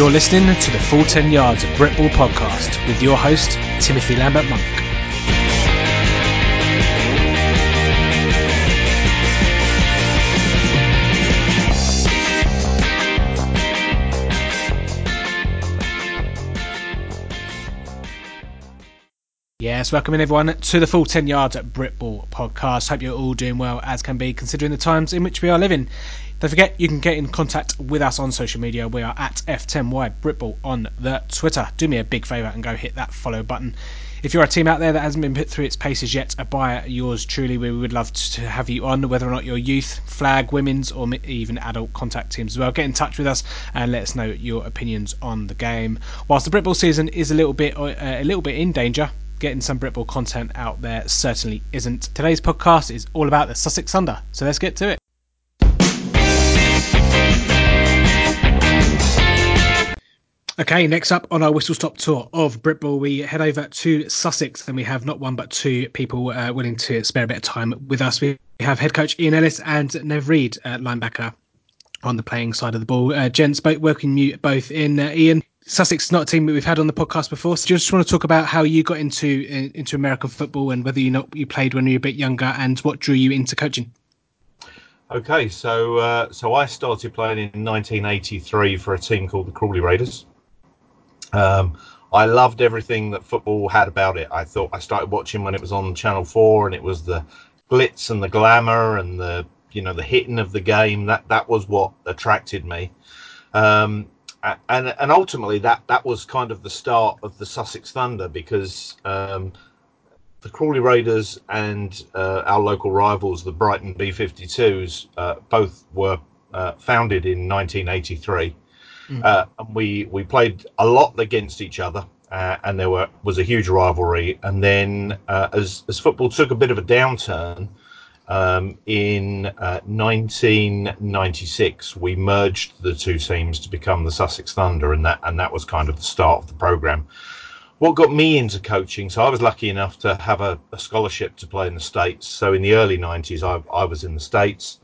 You're listening to the Full 10 Yards of Britball podcast with your host, Timothy Lambert Monk. Yes, welcome in everyone to the Full 10 Yards at Britball podcast. Hope you're all doing well as can be considering the times in which we are living. Don't forget, you can get in contact with us on social media. We are at F10Y Britball on the Twitter. Do me a big favour and go hit that follow button. If you're a team out there that hasn't been put through its paces yet, by yours truly, we would love to have you on, whether or not you're youth, flag, women's, or even adult contact teams as well. Get in touch with us and let us know your opinions on the game. Whilst the Britball season is a little bit uh, a little bit in danger, getting some Britball content out there certainly isn't. Today's podcast is all about the Sussex Thunder, so let's get to it. Okay, next up on our whistle stop tour of Britball, we head over to Sussex and we have not one but two people uh, willing to spare a bit of time with us. We have head coach Ian Ellis and Nev Reid, uh, linebacker on the playing side of the ball. Uh, gents, both welcome you both in. Uh, Ian, Sussex is not a team that we've had on the podcast before. So just want to talk about how you got into into American football and whether you know you played when you were a bit younger and what drew you into coaching. Okay, so uh, so I started playing in 1983 for a team called the Crawley Raiders. Um, I loved everything that football had about it. I thought I started watching when it was on Channel Four, and it was the glitz and the glamour and the you know the hitting of the game. That that was what attracted me, um, and and ultimately that that was kind of the start of the Sussex Thunder because um, the Crawley Raiders and uh, our local rivals, the Brighton B52s, uh, both were uh, founded in 1983. Mm. Uh, and we we played a lot against each other, uh, and there were was a huge rivalry. And then uh, as as football took a bit of a downturn. Um, in 1996, we merged the two teams to become the Sussex Thunder, and that and that was kind of the start of the program. What got me into coaching so i was lucky enough to have a, a, scholarship to play in the states. So in the early 90s i, I was in the states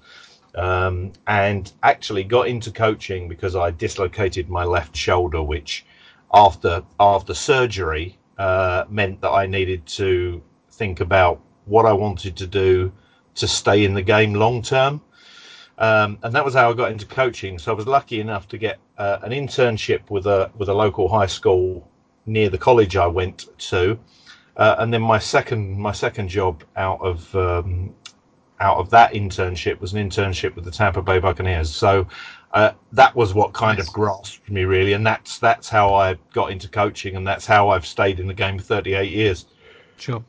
um, and actually got into coaching because I dislocated my left shoulder, which after after surgery uh, meant that I needed to think about what I wanted to do to stay in the game long term. Um, and that was how I got into coaching. So I was lucky enough to get uh, an internship with a with a local high school near the college I went to, uh, and then my second my second job out of um, out of that internship was an internship with the Tampa Bay Buccaneers. So uh, that was what kind nice. of grasped me really, and that's that's how I got into coaching, and that's how I've stayed in the game for 38 years. Sure,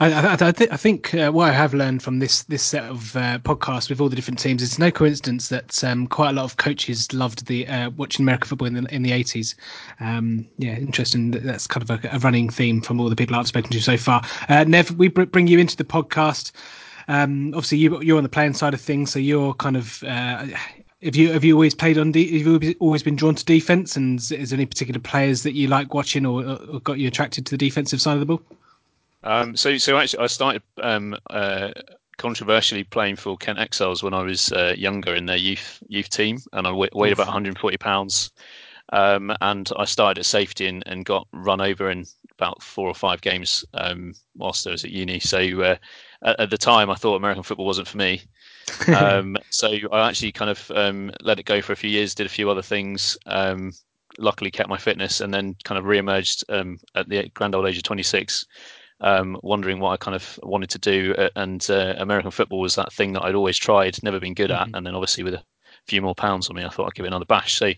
I, I, I, th- I think uh, what I have learned from this this set of uh, podcasts with all the different teams, it's no coincidence that um, quite a lot of coaches loved the uh, watching American football in the in the eighties. Um, yeah, interesting. That's kind of a, a, running theme from all the people I've spoken to so far. Uh, Nev, we br- bring you into the podcast. Um, obviously, you, you're on the playing side of things, so you're kind of. Uh, have you have you always played on? De- have you always been drawn to defense? And is there any particular players that you like watching, or, or got you attracted to the defensive side of the ball? Um, so so actually, I started um, uh, controversially playing for Kent Exiles when I was uh, younger in their youth youth team, and I weighed about 140 pounds. Um, and I started at safety and, and, got run over in about four or five games um, whilst I was at uni. So uh, at, at, the time, I thought American football wasn't for me. um, so I actually kind of um, let it go for a few years, did a few other things. Um, luckily, kept my fitness, and then kind of re-emerged um, at the grand old age of 26. Um, wondering what I kind of wanted to do, uh, and uh, American football was that thing that I'd always tried, never been good at, mm-hmm. and then obviously with a few more pounds on me, I thought I'd give it another bash. So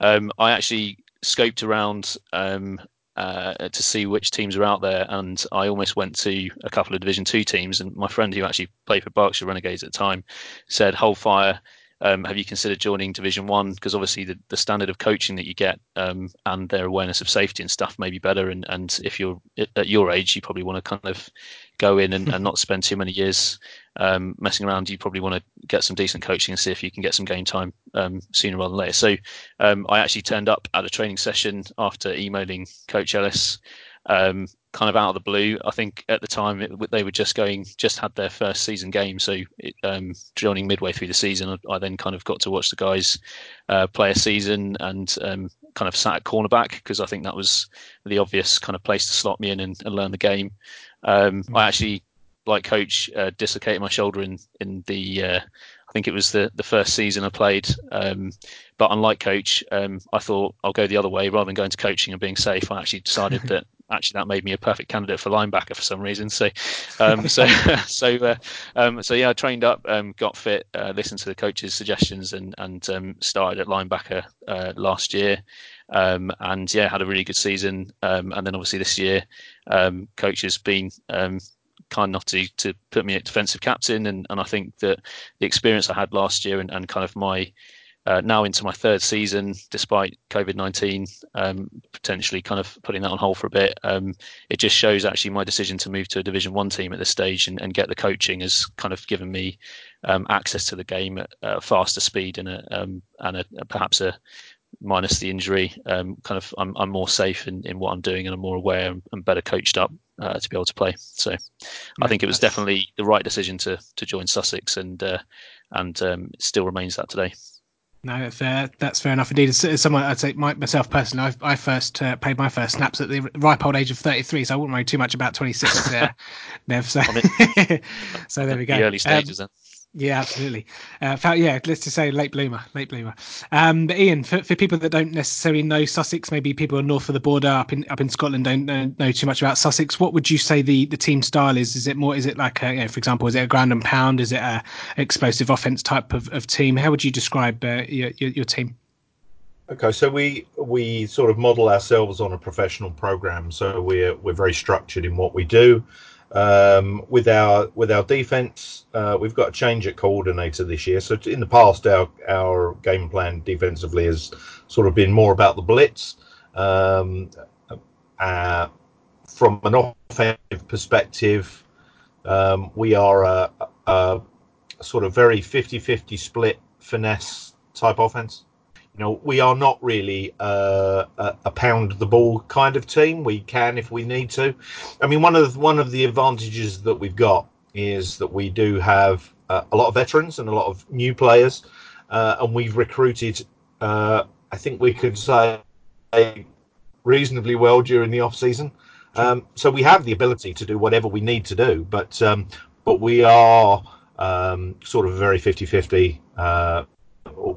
um, I actually scoped around um, uh, to see which teams are out there. And I almost went to a couple of Division Two teams. And my friend, who actually played for Berkshire Renegades at the time, said, "Hold fire." Um, have you considered joining Division One? Because obviously the, the standard of coaching that you get um, and their awareness of safety and stuff may be better. And, and if you're at your age, you probably want to kind of go in and, and not spend too many years um, messing around. You probably want to get some decent coaching and see if you can get some game time um, sooner rather than later. So um, I actually turned up at a training session after emailing Coach Ellis. Um, kind of out of the blue. I think at the time it, they were just going, just had their first season game. So it, um, joining midway through the season, I, I, then kind of got to watch the guys uh, play a season and um, kind of sat at cornerback because I think that was the obvious kind of place to slot me in and, and learn the game. Um, mm-hmm. I actually, like coach, uh, dislocated my shoulder in in the uh, I think it was the the first season I played. Um, but unlike coach, um, I thought I'll go the other way rather than going to coaching and being safe. I actually decided that actually that made me a perfect candidate for linebacker for some reason. So, um, so, so, uh, um, so yeah, I trained up, um, got fit, uh, listened to the coach's suggestions, and and um, started at linebacker uh, last year. Um, and yeah, had a really good season. Um, and then obviously this year, coach has been kind enough to to put me at defensive captain, and and I think that the experience I had last year and, and kind of my uh, now into my third season, despite COVID 19 um, potentially kind of putting that on hold for a bit. Um, it just shows actually my decision to move to a Division One team at this stage and, and, get the coaching has kind of given me um, access to the game at a faster speed and a, um, and a, perhaps a minus the injury, um, kind of I'm, I'm more safe in, in what I'm doing and I'm more aware and, and better coached up uh, to be able to play. So I think it was definitely the right decision to to join Sussex and uh, and um, still remains that today. No, that's fair. That's fair enough indeed. As someone, I'd say my, myself personally, I, I first uh, played my first snaps at the ripe old age of 33, so I wouldn't worry too much about 26 there, Nev. So, so there we go. The early stages um, then. Yeah, absolutely. Uh, yeah, let's just say late bloomer, late bloomer. Um, but Ian, for, for people that don't necessarily know Sussex, maybe people north of the border up in up in Scotland don't know, know too much about Sussex. What would you say the, the team style is? Is it more? Is it like, a, you know, for example, is it a ground and pound? Is it a explosive offense type of, of team? How would you describe uh, your, your, your team? Okay, so we we sort of model ourselves on a professional program. So we're we're very structured in what we do. Um, with our with our defense, uh, we've got a change at coordinator this year. So in the past, our our game plan defensively has sort of been more about the blitz. Um, uh, from an offensive perspective, um, we are a, a, sort of very 50-50 split finesse type offense you know, we are not really uh, a, pound the ball kind of team. We can if we need to. I mean, one of the, one of the advantages that we've got is that we do have uh, a lot of veterans and a lot of new players, uh, and we've recruited. Uh, I think we could say reasonably well during the off season. Um, so we have the ability to do whatever we need to do, but um, but we are um, sort of very 50-50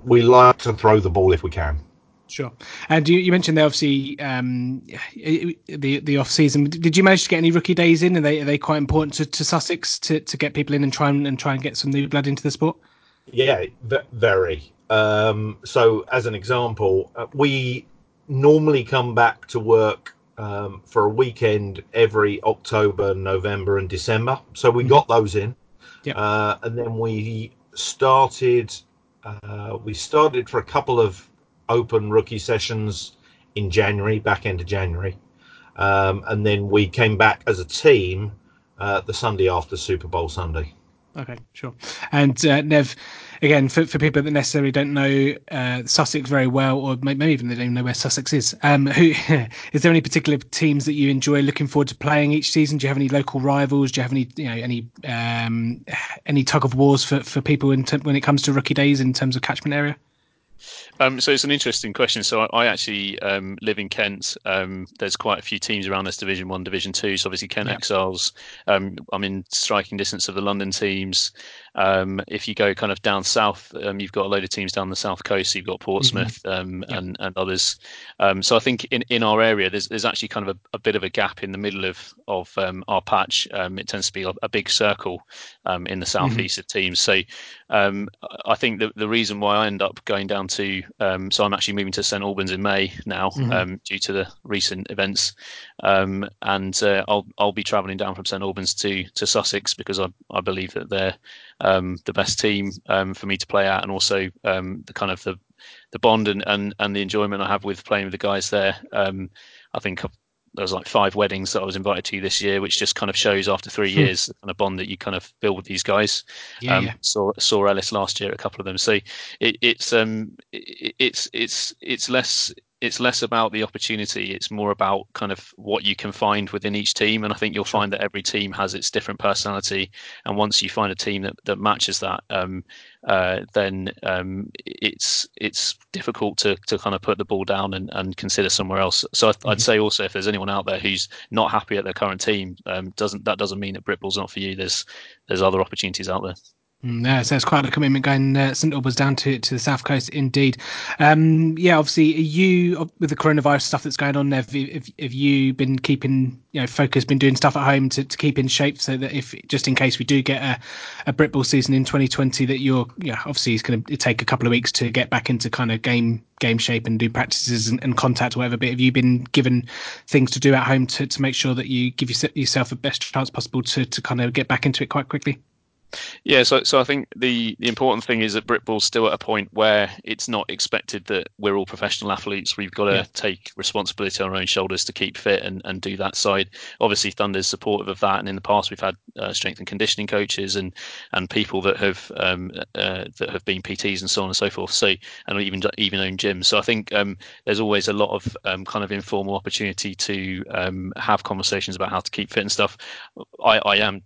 we like to throw the ball if we can. Sure. And you, you mentioned they obviously um, the the off season. Did you manage to get any rookie days in? Are they are they quite important to, to Sussex to, to get people in and try and, and try and get some new blood into the sport? Yeah, very. Um, so as an example, uh, we normally come back to work um, for a weekend every October, November, and December. So we mm-hmm. got those in, yeah. uh, and then we started uh, we started for a couple of open rookie sessions in January, back end of January, um, and then we came back as a team uh, the Sunday after Super Bowl Sunday. Okay, sure. And uh, Nev, again, for, for people that necessarily don't know uh, Sussex very well, or maybe even they don't even know where Sussex is, um, who is there any particular teams that you enjoy looking forward to playing each season? Do you have any local rivals? Do you have any, you know, any um, any tug of wars for, for people t- when it comes to rookie days in terms of catchment area? Um, so it's an interesting question. So I, I actually um, live in Kent. Um, there's quite a few teams around this Division One, Division Two. So obviously Kent yeah. Exiles. Um, I'm in striking distance of the London teams. Um, if you go kind of down south, um, you've got a load of teams down the south coast. So you've got Portsmouth mm-hmm. yeah. and and others. so I think in, in our area, there's there's actually kind of a, a bit of a gap in the middle of of our patch. it tends to be a, a big circle in the southeast mm-hmm. of teams. So I think the the reason why I end up going down to um, so I'm actually moving to St Albans in May now, mm-hmm. um, due to the recent events, um, and uh, I'll I'll be travelling down from St Albans to to Sussex because I, I believe that they're um, the best team um, for me to play at, and also um, the kind of the the bond and, and, and the enjoyment I have with playing with the guys there. I think I've there was like five weddings that I was invited to this year, which just kind of shows after three hmm. years the kind of bond that you kind of build with these guys. Yeah, um, yeah. Saw saw Ellis last year, a couple of them. So it, it's um it, it's it's it's less it's less about the opportunity. It's more about kind of what you can find within each team. And I think you'll find that every team has its different personality. And once you find a team that, that matches that, um, uh, then um, it's it's difficult to, to kind of put the ball down and, and consider somewhere else. So I, would mm-hmm. say also if there's anyone out there who's not happy at their current team, um, doesn't that doesn't mean that Britball's not for you. There's there's other opportunities out there. Mm, yeah, so it's quite a commitment going uh, St Albans down to, to the south coast, indeed. Um, yeah, obviously, you with the coronavirus stuff that's going on, have, have, have you been keeping you know focused, been doing stuff at home to, to keep in shape, so that if just in case we do get a, a Britball season in 2020, that you're yeah obviously it's going to take a couple of weeks to get back into kind of game game shape and do practices and, and contact whatever. But have you been given things to do at home to, to make sure that you give yourself the best chance possible to to kind of get back into it quite quickly? Yeah, so so I think the the important thing is that Britball's still at a point where it's not expected that we're all professional athletes. We've got to yeah. take responsibility on our own shoulders to keep fit and, and do that side. Obviously, Thunder's supportive of that, and in the past we've had uh, strength and conditioning coaches and and people that have um, uh, that have been PTs and so on and so forth. So and even even own gyms. So I think um, there's always a lot of um, kind of informal opportunity to um, have conversations about how to keep fit and stuff. I, I am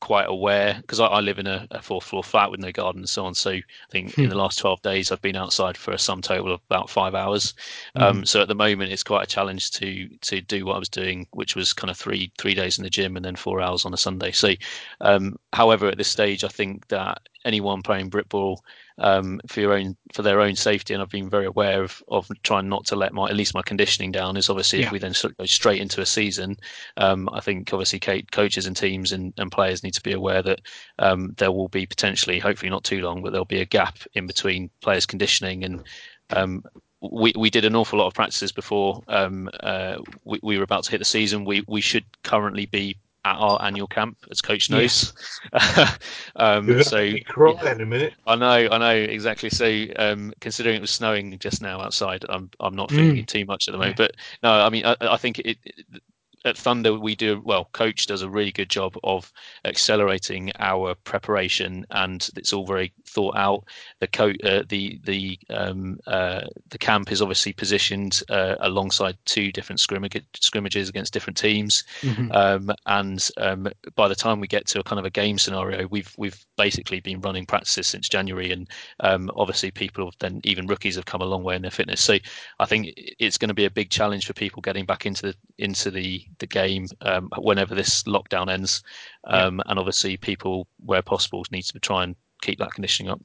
quite aware because I, I, live in a, a, fourth floor flat with no garden and so on. So I think hmm. in the last 12 days, I've been outside for a sum total of about five hours. Hmm. Um, so at the moment, it's quite a challenge to to do what I was doing, which was kind of three three days in the gym and then four hours on a Sunday. So, um, however, at this stage, I think that anyone playing Britball um, for your own for their own safety. And I've been very aware of of trying not to let my at least my conditioning down. Is obviously yeah. if we then sort of go straight into a season, um, I think obviously coaches and teams and, and players need to be aware that um, there will be potentially, hopefully not too long, but there'll be a gap in between players conditioning and um, we, we did an awful lot of practices before um, uh, we, we, were about to hit the season. We we should currently be at our annual camp, as Coach knows. Yeah. um, so cry yeah, in a minute. I know, I know exactly. So um, considering it was snowing just now outside, I'm I'm not feeling mm. too much at the moment. Yeah. But no, I mean, I, I think it, it, at Thunder, we do well. Coach does a really good job of accelerating our preparation, and it's all very thought out. The co- uh, the the um, uh, the camp is obviously positioned uh, alongside two different scrimmage, scrimmages against different teams, mm-hmm. um, and um, by the time we get to a kind of a game scenario, we've we've basically been running practices since January, and um, obviously people have then even rookies have come a long way in their fitness. So I think it's going to be a big challenge for people getting back into the into the the game um, whenever this lockdown ends, um, yeah. and obviously people where possible need to try and keep that conditioning up.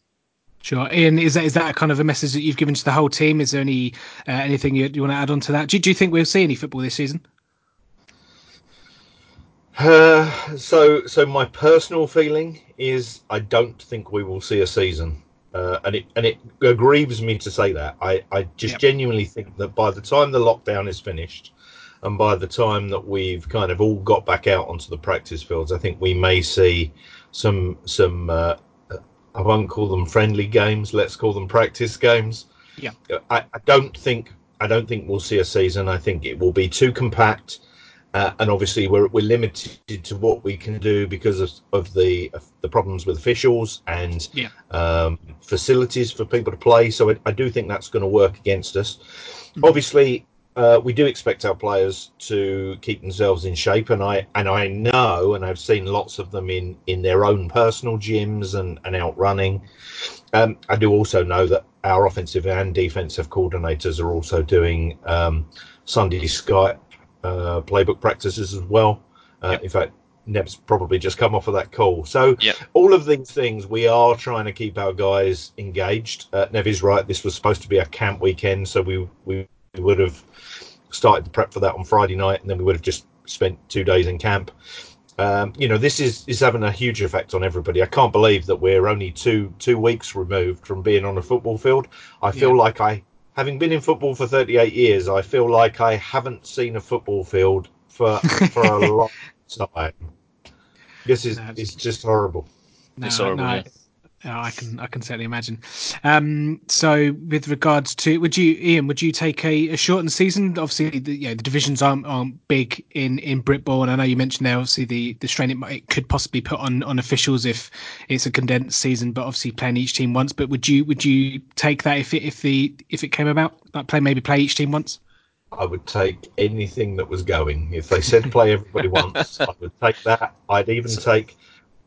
Sure, Ian. Is that is that kind of a message that you've given to the whole team? Is there any uh, anything you, you want to add on to that? Do, do you think we'll see any football this season? Uh, so, so my personal feeling is I don't think we will see a season, uh, and it and it grieves me to say that. I I just yep. genuinely think that by the time the lockdown is finished, and by the time that we've kind of all got back out onto the practice fields, I think we may see some some. Uh, I won't call them friendly games. Let's call them practice games. Yeah. I, I don't think I don't think we'll see a season. I think it will be too compact. Uh, and obviously we're, we're limited to what we can do because of, of the of the problems with officials and yeah. um, facilities for people to play. So I, I do think that's going to work against us. Mm-hmm. Obviously, uh, we do expect our players to keep themselves in shape, and I and I know, and I've seen lots of them in in their own personal gyms and and out running. Um, I do also know that our offensive and defensive coordinators are also doing um, Sunday Skype uh, playbook practices as well. Uh, yep. In fact, Nev's probably just come off of that call. So yep. all of these things, we are trying to keep our guys engaged. Uh, Nev is right. This was supposed to be a camp weekend, so we we would have started the prep for that on Friday night, and then we would have just spent two days in camp. Um, you know, this is is having a huge effect on everybody. I can't believe that we're only two two weeks removed from being on a football field. I feel yeah. like I, having been in football for 38 years, I feel like I haven't seen a football field for for a long time. This is no, it's just horrible. No, it's horrible. No. I can I can certainly imagine. Um, so, with regards to, would you, Ian, would you take a, a shortened season? Obviously, the, you know, the divisions aren't, aren't big in in Britball, and I know you mentioned there obviously the the strain it, might, it could possibly put on on officials if it's a condensed season, but obviously playing each team once. But would you would you take that if it if the if it came about, like play maybe play each team once? I would take anything that was going. If they said play everybody once, I would take that. I'd even take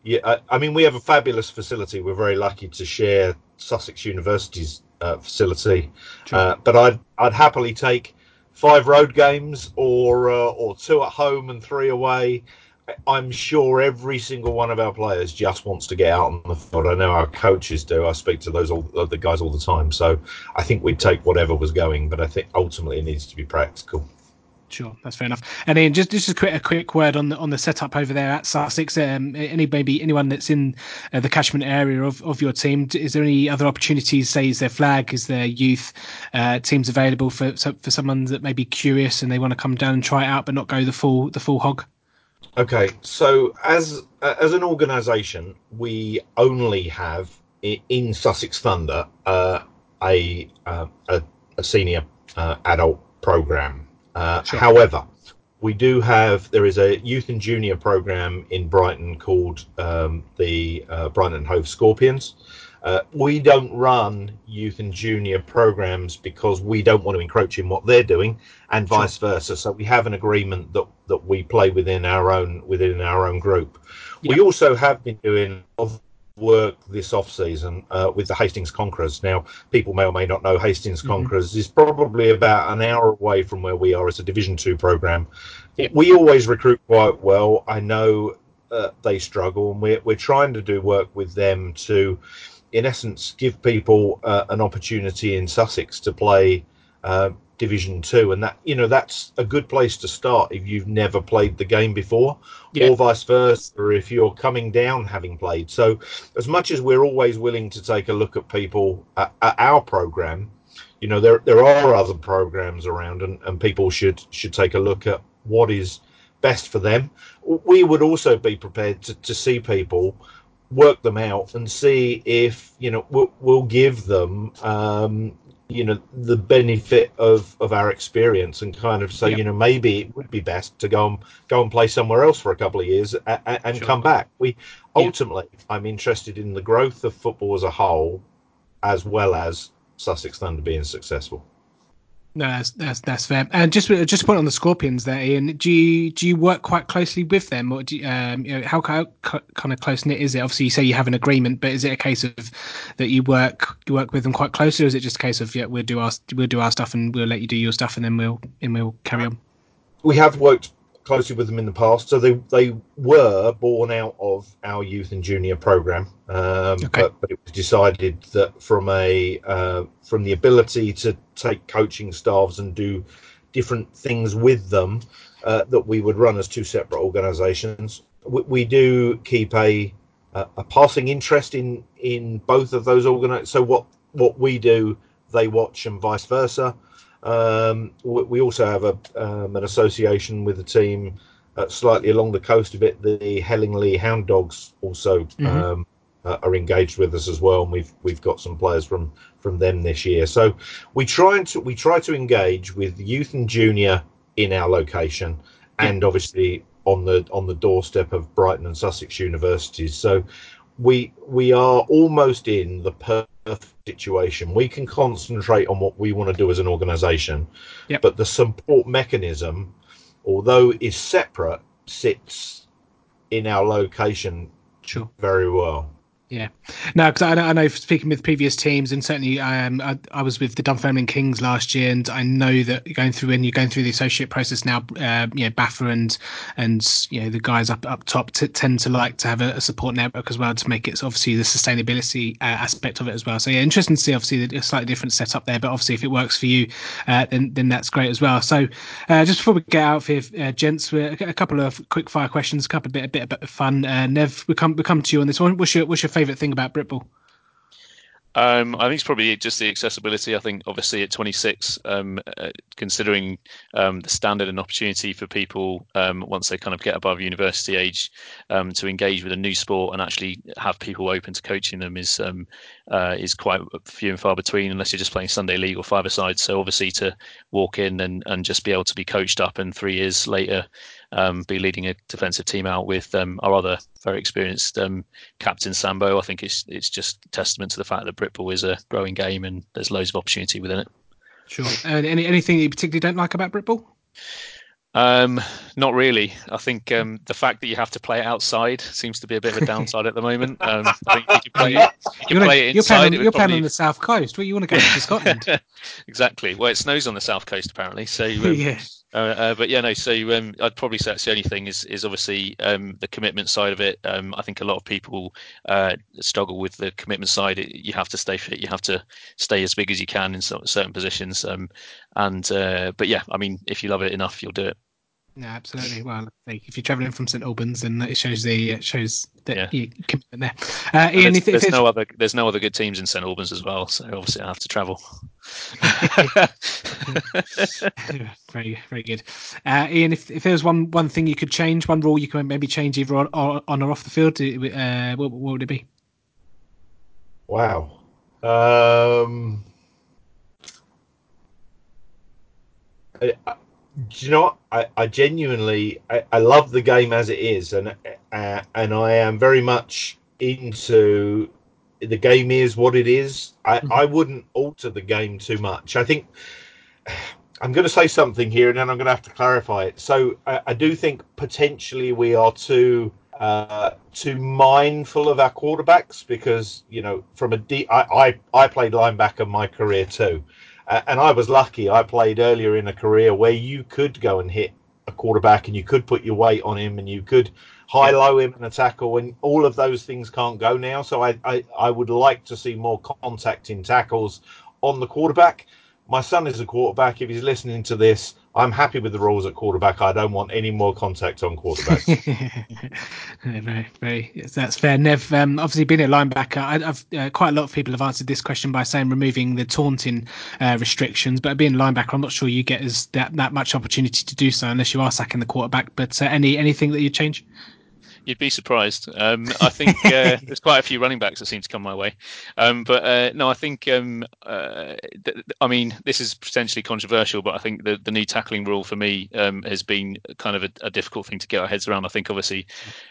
yeah, I, I, mean, we have a fabulous facility. We're very lucky to share Sussex University's uh, facility, uh, but I'd I'd happily take five road games or uh, or two at home and three away. I'm sure every single one of our players just wants to get out on the field. I know our coaches do. I speak to those all, the guys all the time. So I think we'd take whatever was going, but I think ultimately it needs to be practical. Sure, that's fair enough. And then just just a quick a quick word on the on the setup over there at Sussex. Um, any maybe anyone that's in uh, the catchment area of, of your team. Is there any other opportunities? Say, is there flag? Is there youth uh, teams available for for someone that may be curious and they want to come down and try it out, but not go the full the full hog? Okay, so as uh, as an organisation, we only have in Sussex Thunder uh, a, uh, a, a senior uh, adult program uh, sure. However, we do have there is a youth and junior program in Brighton called um, the uh, Brighton and Hove Scorpions. Uh, we don't run youth and junior programs because we don't want to encroach in what they're doing, and sure. vice versa. So we have an agreement that that we play within our own within our own group. We also have been doing work this off season uh, with the Hastings Conquerors. Now, people may or may not know Hastings mm-hmm. Conquerors is probably about an hour away from where we are. It's a Division Two program. Yep. We always recruit quite well. I know uh, they struggle, and we're we're trying to do work with them to, in essence, give people uh, an opportunity in Sussex to play. Division Two, and that you know that's a good place to start if you've never played the game before, yeah. or vice versa, or if you're coming down having played. So, as much as we're always willing to take a look at people at, at our program, you know there there are other programs around, and, and people should should take a look at what is best for them. We would also be prepared to, to see people work them out and see if you know we'll, we'll give them um, you know the benefit of of our experience and kind of say you know maybe it would be best to go and go and play somewhere else for a couple of years and, and sure. come back. We ultimately i'm interested in the growth of football as a whole as well as sussex thunder being successful no, that's, that's that's fair. And just just point on the Scorpions there, Ian. Do you do you work quite closely with them, or do you, um, you know, how, how kind of close knit is it? Obviously, you say you have an agreement, but is it a case of that you work you work with them quite closely, or is it just a case of yeah, we'll do our we'll do our stuff and we'll let you do your stuff, and then we'll and we'll carry on? We have worked closely with them in the past. So they they were born out of our youth and junior program, um, okay. but, but, it was decided that from a uh, from the ability to take coaching staffs and do different things with them, uh, that we would run as two separate organisations. We, we, do keep a, a, a passing interest in in both of those organisations. So what what we do, they watch, and vice versa. Um, we also have a, um, an association with a team uh, slightly along the coast a bit. The Hellingley Hound Dogs also mm-hmm. um, uh, are engaged with us as well, and we've we've got some players from from them this year. So we try to we try to engage with youth and junior in our location, and obviously on the on the doorstep of Brighton and Sussex universities. So we we are almost in the perfect situation. We can concentrate on what we want to do as an organisation, yep. but the support mechanism, although is separate, sits in our location sure. very well. Yeah, no, because I, I, know speaking with previous teams, and certainly um, I, I, was with the Dunfermline Kings last year, and I know that going through when you're going through the associate process now, uh, you know, BAFA and and you know the guys up up top t- tend to like to have a, a, support network as well to make it obviously the sustainability uh, aspect of it as well. So yeah, interesting to see obviously a slightly different setup there, but obviously if it works for you, uh, then then that's great as well. So uh, just before we get out of here, uh, gents, a couple of quick fire questions, a couple of bit a bit of fun. Uh, Nev, we come we come to you on this one. What's your what's your favourite thing about Britball? Um, I think it's probably just the accessibility. I think obviously at 26, um, uh, considering um, the standard and opportunity for people um, once they kind of get above university age um, to engage with a new sport and actually have people open to coaching them is um, uh, is quite few and far between unless you're just playing Sunday league or five aside. So obviously to walk in and, and just be able to be coached up and three years later um, be leading a defensive team out with um, our other very experienced um, captain Sambo. I think it's it's just testament to the fact that Britball is a growing game and there's loads of opportunity within it. Sure. Uh, any anything you particularly don't like about Britball? Um, not really. I think um, the fact that you have to play it outside seems to be a bit of a downside at the moment. Um, I think you play it, you you're, play it you're inside. you're playing on the south coast. Well, you want to go to Scotland? exactly. Well, it snows on the south coast apparently. So um, yeah. Uh, uh, but yeah, no. So um, I'd probably say that's the only thing is is obviously um, the commitment side of it. Um, I think a lot of people uh, struggle with the commitment side. You have to stay fit. You have to stay as big as you can in certain positions. Um, and uh, but yeah, I mean, if you love it enough, you'll do it. No, absolutely. Well, if you're travelling from St Albans, then it shows the it shows that Yeah. you commitment there. Uh, Ian, there's, if, if there's it's- no other there's no other good teams in St Albans as well. So obviously I have to travel. very very good. Uh, Ian, if, if there was one one thing you could change, one rule you could maybe change either on, or, on or off the field, uh, what, what would it be? Wow. Um, I, I- do you know what? I, I genuinely I, I love the game as it is, and uh, and I am very much into the game is what it is. I, Mhm. I wouldn't alter the game too much. I think I'm going to say something here, and then I'm going to have to clarify it. So I, I do think potentially we are too uh, too mindful of our quarterbacks because you know from a D, I, I I played linebacker my career too, uh, and I was lucky. I played earlier in a career where you could go and hit a quarterback and you could put your weight on him and you could high low him and a tackle and all of those things can't go now. So I, I, I would like to see more contact in tackles on the quarterback. My son is a quarterback. If he's listening to this, I'm happy with the rules at quarterback. I don't want any more contact on quarterbacks. Yeah, very, very. That's fair. Nev, um, obviously being a linebacker, I, I've uh, quite a lot of people have answered this question by saying removing the taunting uh, restrictions. But being a linebacker, I'm not sure you get as that, that much opportunity to do so unless you are sacking the quarterback. But uh, any anything that you change? You'd be surprised. Um, I think uh, there's quite a few running backs that seem to come my way. Um, but uh, no, I think, um, uh, th- I mean, this is potentially controversial, but I think the, the new tackling rule for me um, has been kind of a, a difficult thing to get our heads around. I think, obviously,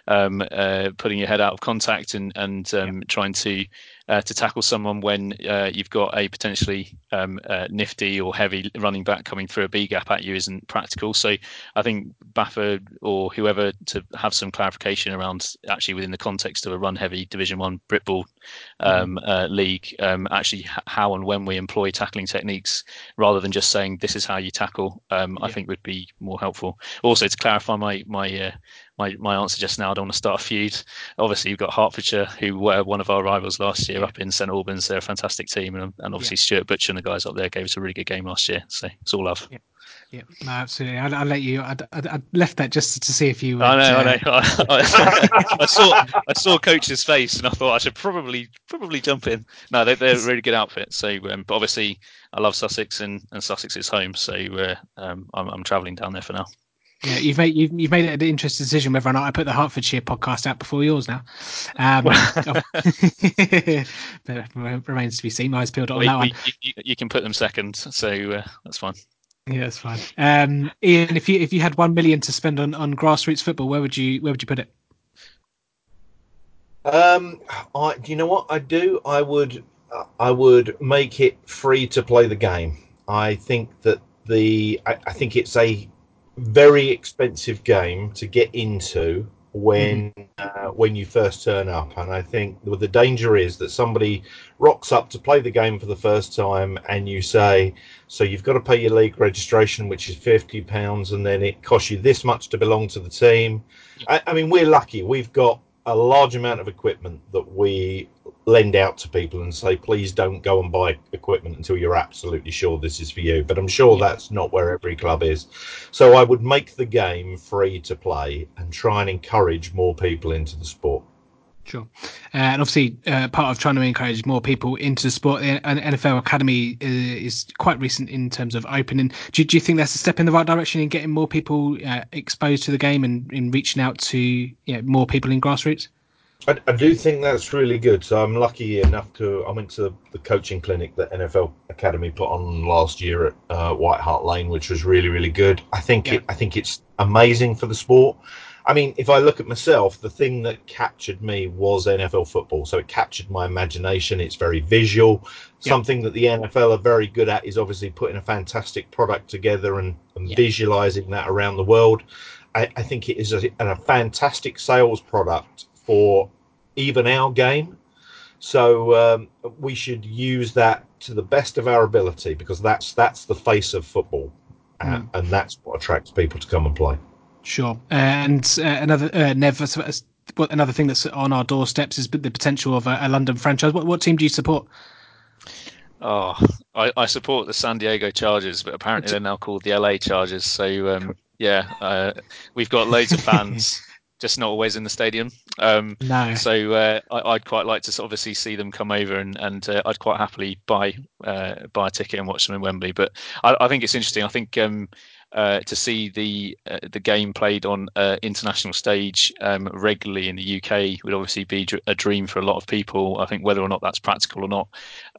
um, uh, putting your head out of contact and, and um, trying to uh, to tackle someone when uh, you've got a potentially um, uh, nifty or heavy running back coming through a B gap at you isn't practical. So I think BAFA or whoever to have some clarification around actually within the context of a run heavy Division One Britball um, uh, league, um, actually how and when we employ tackling techniques rather than just saying this is how you tackle, um, I think would be more helpful. Also to clarify my my uh, my, my answer just now, I don't want to start a feud. Obviously, you've got Hertfordshire, who were one of our rivals last year up in St Albans. They're a fantastic team, and, and obviously Stuart Butcher and the guys up there gave us a really good game last year. So it's all love. Yeah, no, absolutely. I'll, I'll let you. I, I, I left that just to see if you. I know, uh, I know. I, I saw I saw coach's face, and I thought I should probably probably jump in. No, they, they're a really good outfit. So, um, but obviously, I love Sussex, and, and Sussex is home. So, uh, um, I'm, I'm travelling down there for now. Yeah, you've made you've, you've made it an interesting decision whether or not I put the Hertfordshire podcast out before yours now. Um, but it remains to be seen. My eyes peeled on We- that one. you, you can put them second, so uh, that's fine. Yeah, that's fine. Um, Ian, if you if you had one million to spend on, on grassroots football, where would you where would you put it? Um, I, do you know what I do? I would, I would make it free to play the game. I think that the, I, I think it's a very expensive game to get into when uh, when you first turn up, and I think the, the danger is that somebody rocks up to play the game for the first time, and you say, so you've got to pay your league registration, which is fifty pounds, and then it costs you this much to belong to the team. I, I mean, we're lucky; we've got a large amount of equipment that we lend out to people and say, please don't go and buy equipment until you're absolutely sure this is for you. But I'm sure that's not where every club is. So I would make the game free to play and try and encourage more people into the sport. Sure. Uh, and obviously, uh, part of trying to encourage more people into the sport, the NFL Academy is, is quite recent in terms of opening. Do, do, you think that's a step in the right direction in getting more people uh, exposed to the game and in reaching out to you know, more people in grassroots? I, I, do think that's really good. So I'm lucky enough to. I went to the coaching clinic that NFL Academy put on last year at uh, White Hart Lane, which was really really good. I think yeah. it. I think it's amazing for the sport. I mean, if I look at myself, the thing that captured me was NFL football. So it captured my imagination. It's very visual. Yep. Something that the NFL are very good at is obviously putting a fantastic product together and, and yep. visualizing that around the world. I, I think it is a, a fantastic sales product for even our game. So um, we should use that to the best of our ability because that's that's the face of football, mm. and, and that's what attracts people to come and play. Sure. And uh, another uh, never what another thing that's on our doorsteps is the potential of a, a London franchise. What what team do you support? Oh, I, I, support the San Diego Chargers, but apparently they're now called the LA Chargers. So um, yeah, uh, we've got loads of fans, just not always in the stadium. Um, no. So uh, I, would quite like to obviously see them come over, and, and uh, I'd quite happily buy uh, buy a ticket and watch them in Wembley. But I, I think it's interesting. I think um, uh, to see the uh, the game played on uh, international stage um, regularly in the UK would obviously be a dream for a lot of people. I think whether or not that's practical or not,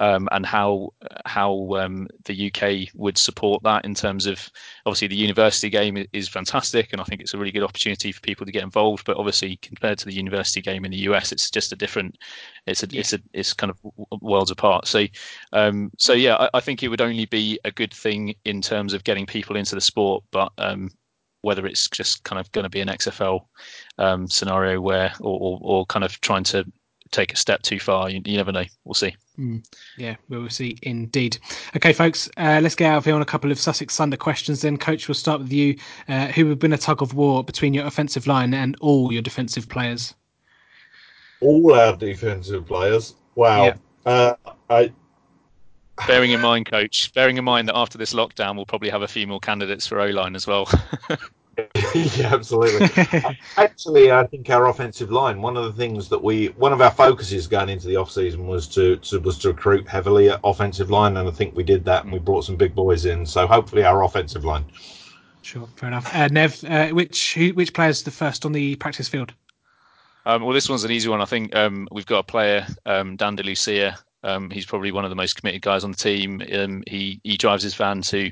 um, and how how um, the UK would support that in terms of obviously the university game is fantastic, and I think it's a really good opportunity for people to get involved. But obviously, compared to the university game in the US, it's just a different. It's a yeah. it's a it's kind of worlds apart. So um, so yeah, I, I think it would only be a good thing in terms of getting people into the sport but um, whether it's just kind of going to be an XFL um, scenario where, or, or, or, kind of trying to take a step too far, you, you never know. We'll see. Mm, yeah, we will see indeed. Okay, folks, uh, let's get out of here on a couple of Sussex Thunder questions. Then, Coach, we'll start with you. Uh, who have been a tug of war between your offensive line and all your defensive players? All our defensive players. Wow. Yeah. Uh, I bearing in mind, coach, bearing in mind that after this lockdown, we'll probably have a few more candidates for O line as well. yeah, absolutely. Actually, I think our offensive line. One of the things that we, one of our focuses going into the off season was to, to was to recruit heavily at offensive line, and I think we did that, and we brought some big boys in. So hopefully, our offensive line. Sure, fair enough. Uh, Nev, uh, which who, which player's the first on the practice field? Um, well, this one's an easy one. I think um, we've got a player, um, Dan DeLucia, um, he's probably one of the most committed guys on the team. Um, he he drives his van to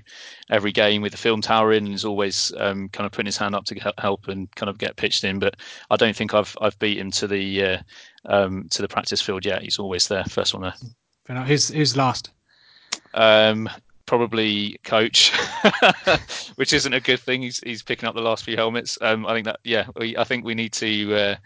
every game with the film tower in, and is always um, kind of putting his hand up to help and kind of get pitched in. But I don't think I've I've beat him to the uh, um, to the practice field yet. He's always there, first one there. Who's who's last? Um, probably coach, which isn't a good thing. He's he's picking up the last few helmets. Um, I think that yeah, we, I think we need to uh,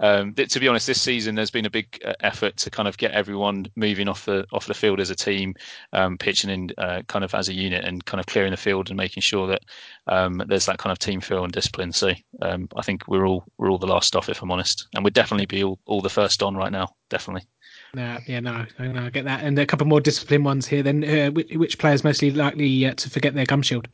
um, th- to be honest, this season there's been a big uh, effort to kind of get everyone moving off the off the field as a team, um, pitching in uh, kind of as a unit, and kind of clearing the field and making sure that um, there's that kind of team feel and discipline. So um, I think we're all we're all the last off, if I'm honest, and we'd definitely be all, all the first on right now, definitely. No, yeah, no, no, I get that. And a couple more discipline ones here. Then, uh, which, which players mostly likely uh, to forget their gum shield?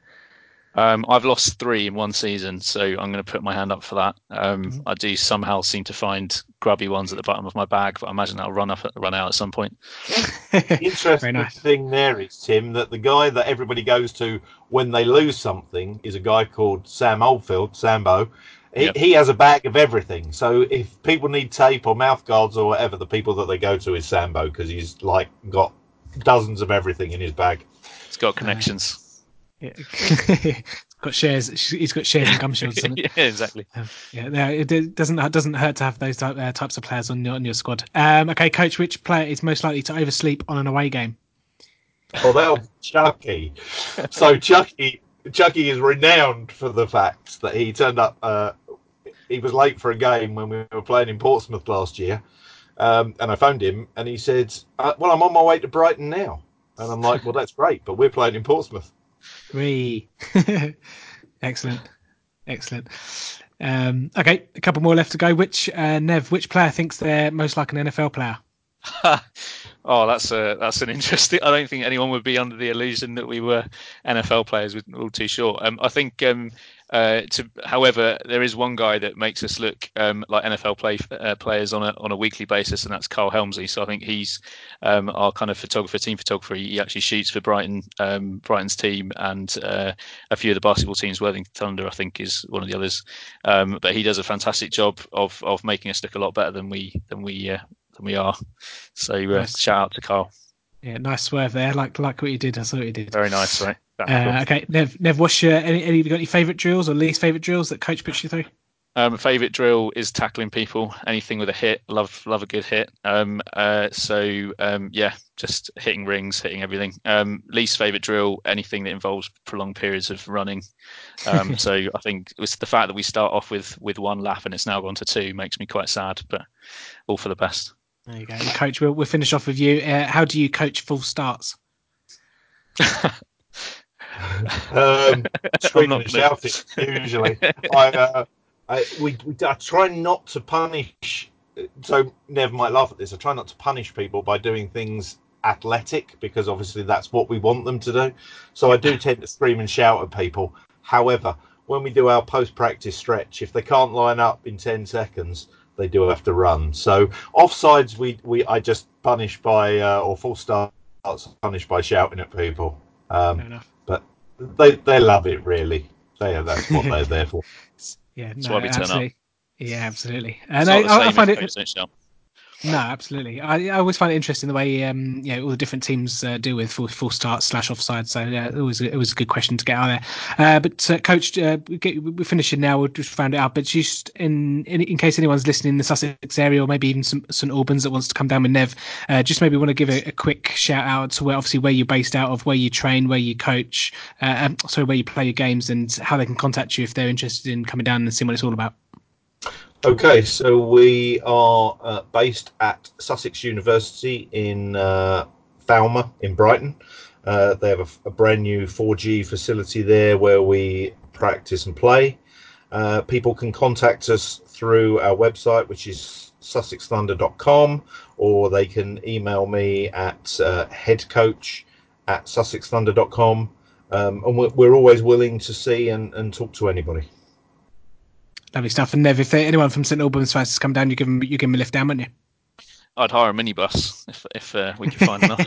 Um, I've lost three in one season, so I'm going to put my hand up for that. Um, mm-hmm. I do somehow seem to find grubby ones at the bottom of my bag, but I imagine that'll run up, run out at some point. Interesting nice. thing there is Tim that the guy that everybody goes to when they lose something is a guy called Sam Oldfield, Sambo. He, yep. he has a bag of everything. So if people need tape or mouth guards or whatever, the people that they go to is Sambo because he's like got dozens of everything in his bag. He's got connections. Yeah. got shares. He's got shares in gum shields. yeah, exactly. Um, yeah, it doesn't it doesn't hurt to have those type, uh, types of players on your on your squad. Um, okay, coach, which player is most likely to oversleep on an away game? Oh, that'll Chucky. So Chucky, Chucky is renowned for the fact that he turned up. Uh, he was late for a game when we were playing in Portsmouth last year, um, and I phoned him, and he said, uh, "Well, I'm on my way to Brighton now." And I'm like, "Well, that's great, but we're playing in Portsmouth." Three. excellent. Excellent. Um, okay, a couple more left to go. Which uh, Nev? Which player thinks they're most like an NFL player? oh, that's a that's an interesting. I don't think anyone would be under the illusion that we were NFL players. We're all too short. Um, I think um, Uh, to, however, there is one guy that makes us look um, like NFL play, uh, players on a on a weekly basis, and that's Carl Helmsley. So I think he's um, our kind of photographer, team photographer. He actually shoots for Brighton, um, Brighton's team, and uh, a few of the basketball teams. Worthing Thunder, I think, is one of the others. Um, but he does a fantastic job of of making us look a lot better than we than we uh, than we are. So uh, nice. shout out to Carl. Yeah, nice swerve there. Like like what you did. I what you did. Very nice, right? Uh, okay, Nev, Nev, what's your any, any, you got any favourite drills or least favourite drills that coach puts you through? Um, favorite drill is tackling people. Anything with a hit, love love a good hit. Um, uh, so um, yeah, just hitting rings, hitting everything. Um, least favorite drill, anything that involves prolonged periods of running. Um, so I think it's the fact that we start off with with one lap and it's now gone to two makes me quite sad, but all for the best. There you go, coach. We'll, we'll finish off with you. Uh, how do you coach full starts? um, screaming and shouting. Usually, I, uh, I we, we I try not to punish. So Nev might laugh at this. I try not to punish people by doing things athletic because obviously that's what we want them to do. So I do tend to scream and shout at people. However, when we do our post practice stretch, if they can't line up in ten seconds, they do have to run. So offsides, we we I just punish by uh, or false starts punish by shouting at people. Um, but they they love it really. They that's what they're there for. Yeah, that's no, why we turn absolutely. up. Yeah, absolutely. And I, I, I find it. No, absolutely. I, I always find it interesting the way um, you know all the different teams uh, deal with full, false start slash offside. So yeah, it was it was a good question to get out there. Uh, but uh, coach, uh, we get, we're finishing now. We've just found it out. But just in, in, in case anyone's listening in the Sussex area or maybe even some St Albans that wants to come down with Nev, uh, just maybe want to give a, a, quick shout out to where obviously where you're based out of, where you train, where you coach, um, sorry, where you play your games, and how they can contact you if they're interested in coming down and seeing what it's all about. Okay, so we are uh, based at Sussex University in uh, Falmer in Brighton. Uh, they have a, a, brand new 4G facility there where we practice and play. Uh, people can contact us through our website, which is sussexthunder.com, or they can email me at uh, headcoach at sussexthunder.com. Um, and we're, we're always willing to see and, and talk to anybody. Lovely stuff. And Nev, if anyone from St Albans wants has come down, you give them you give them a lift down, wouldn't you? I'd hire a minibus if if uh, we could find enough.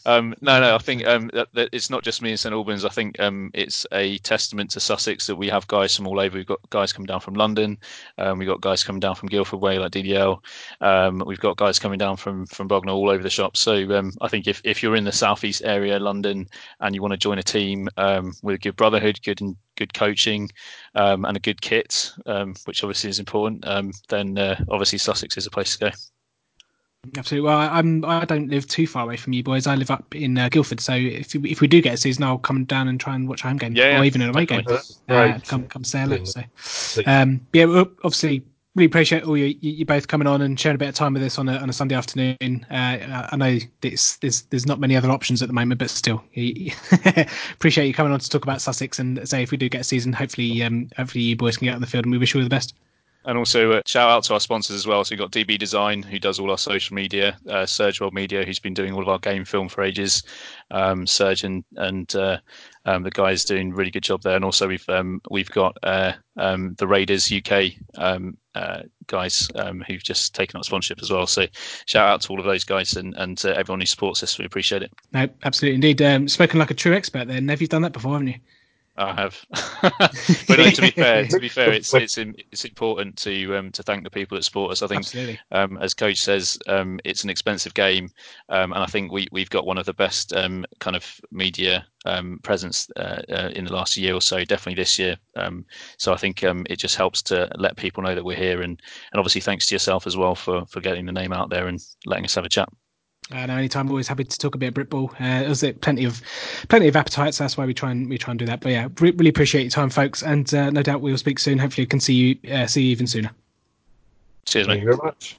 um, no, no, I think um, that, that it's not just me in St Albans. I think um, it's a testament to Sussex that we have guys from all over. We've got guys coming down from London. Um, we've got guys coming down from Guildford Way like DDL. Um, we've got guys coming down from from Bognor all over the shop. So um, I think if, if you're in the southeast area, London, and you want to join a team with a good brotherhood, good and good coaching, and a good kit, which obviously is important, then uh, obviously Sussex is a place to go. Absolutely. Well, I'm. I don't live too far away from you boys. I live up in uh, Guildford, so if if we do get a season, I'll come down and try and watch a home game, yeah, or even an away game. Uh, come come say hello. So, um, yeah, obviously, really appreciate all you you both coming on and sharing a bit of time with us on a on a Sunday afternoon. Uh, I know it's, there's there's not many other options at the moment, but still, appreciate you coming on to talk about Sussex and say if we do get a season, hopefully, um, hopefully you boys can get on the field, and we wish you all the best. And also uh, shout out to our sponsors as well. So we've got DB Design, who does all our social media, uh, Surge World Media, who's been doing all of our game film for ages, um, Surge and, and uh, um, the guys doing a really good job there. And also we've um, we've got uh, um, the Raiders UK um, uh, guys um, who've just taken up sponsorship as well. So shout out to all of those guys and, and uh, everyone who supports us. We appreciate it. No, absolutely indeed. Um, spoken like a true expert there. Nev, you've done that before, haven't you? I have, but no, to be fair, to be fair, it's it's it's important to um, to thank the people that support us. I think, um, as coach says, um, it's an expensive game, um, and I think we we've got one of the best um, kind of media um, presence uh, uh, in the last year or so. Definitely this year. so I think it just helps to let people know that we're here, and and obviously thanks to yourself as well for for getting the name out there and letting us have a chat. Uh, no, anytime, always happy to talk a bit of Britball. Uh, there's plenty of plenty of appetite, so that's why we try and we try and do that. But yeah, re- really appreciate your time, folks, and uh, no doubt we'll speak soon. Hopefully, we can see you uh, see you even sooner. Cheers, Thank you very much.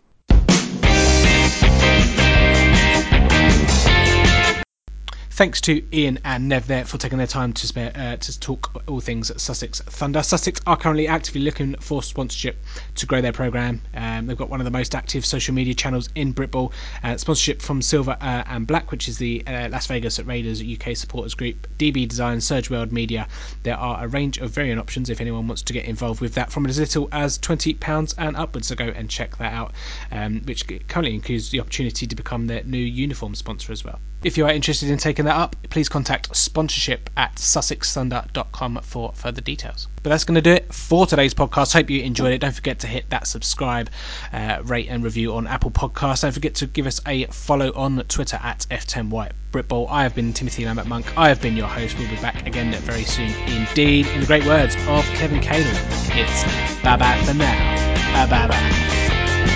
Thanks to Ian and Nev there for taking their time to spare uh, to talk all things Sussex Thunder. Sussex are currently actively looking for sponsorship to grow their program. Um, they've got one of the most active social media channels in Britball. Uh, sponsorship from Silver uh, and Black, which is the uh, Las Vegas Raiders UK supporters group. DB Design, Surge World Media. There are a range of varying options if anyone wants to get involved with that, from as little as twenty pounds and upwards. So go and check that out, um, which currently includes the opportunity to become their new uniform sponsor as well. If you are interested in taking that up, please contact sponsorship at sussexthunder.com for further details. But that's going to do it for today's podcast. Hope you enjoyed it. Don't forget to hit that subscribe, uh, rate, and review on Apple Podcasts. Don't forget to give us a follow on Twitter at F10White Britball. I have been Timothy Lambert Monk. I have been your host. We'll be back again very soon indeed. In the great words of Kevin Cadle, it's bye bye for now. Bye bye bye.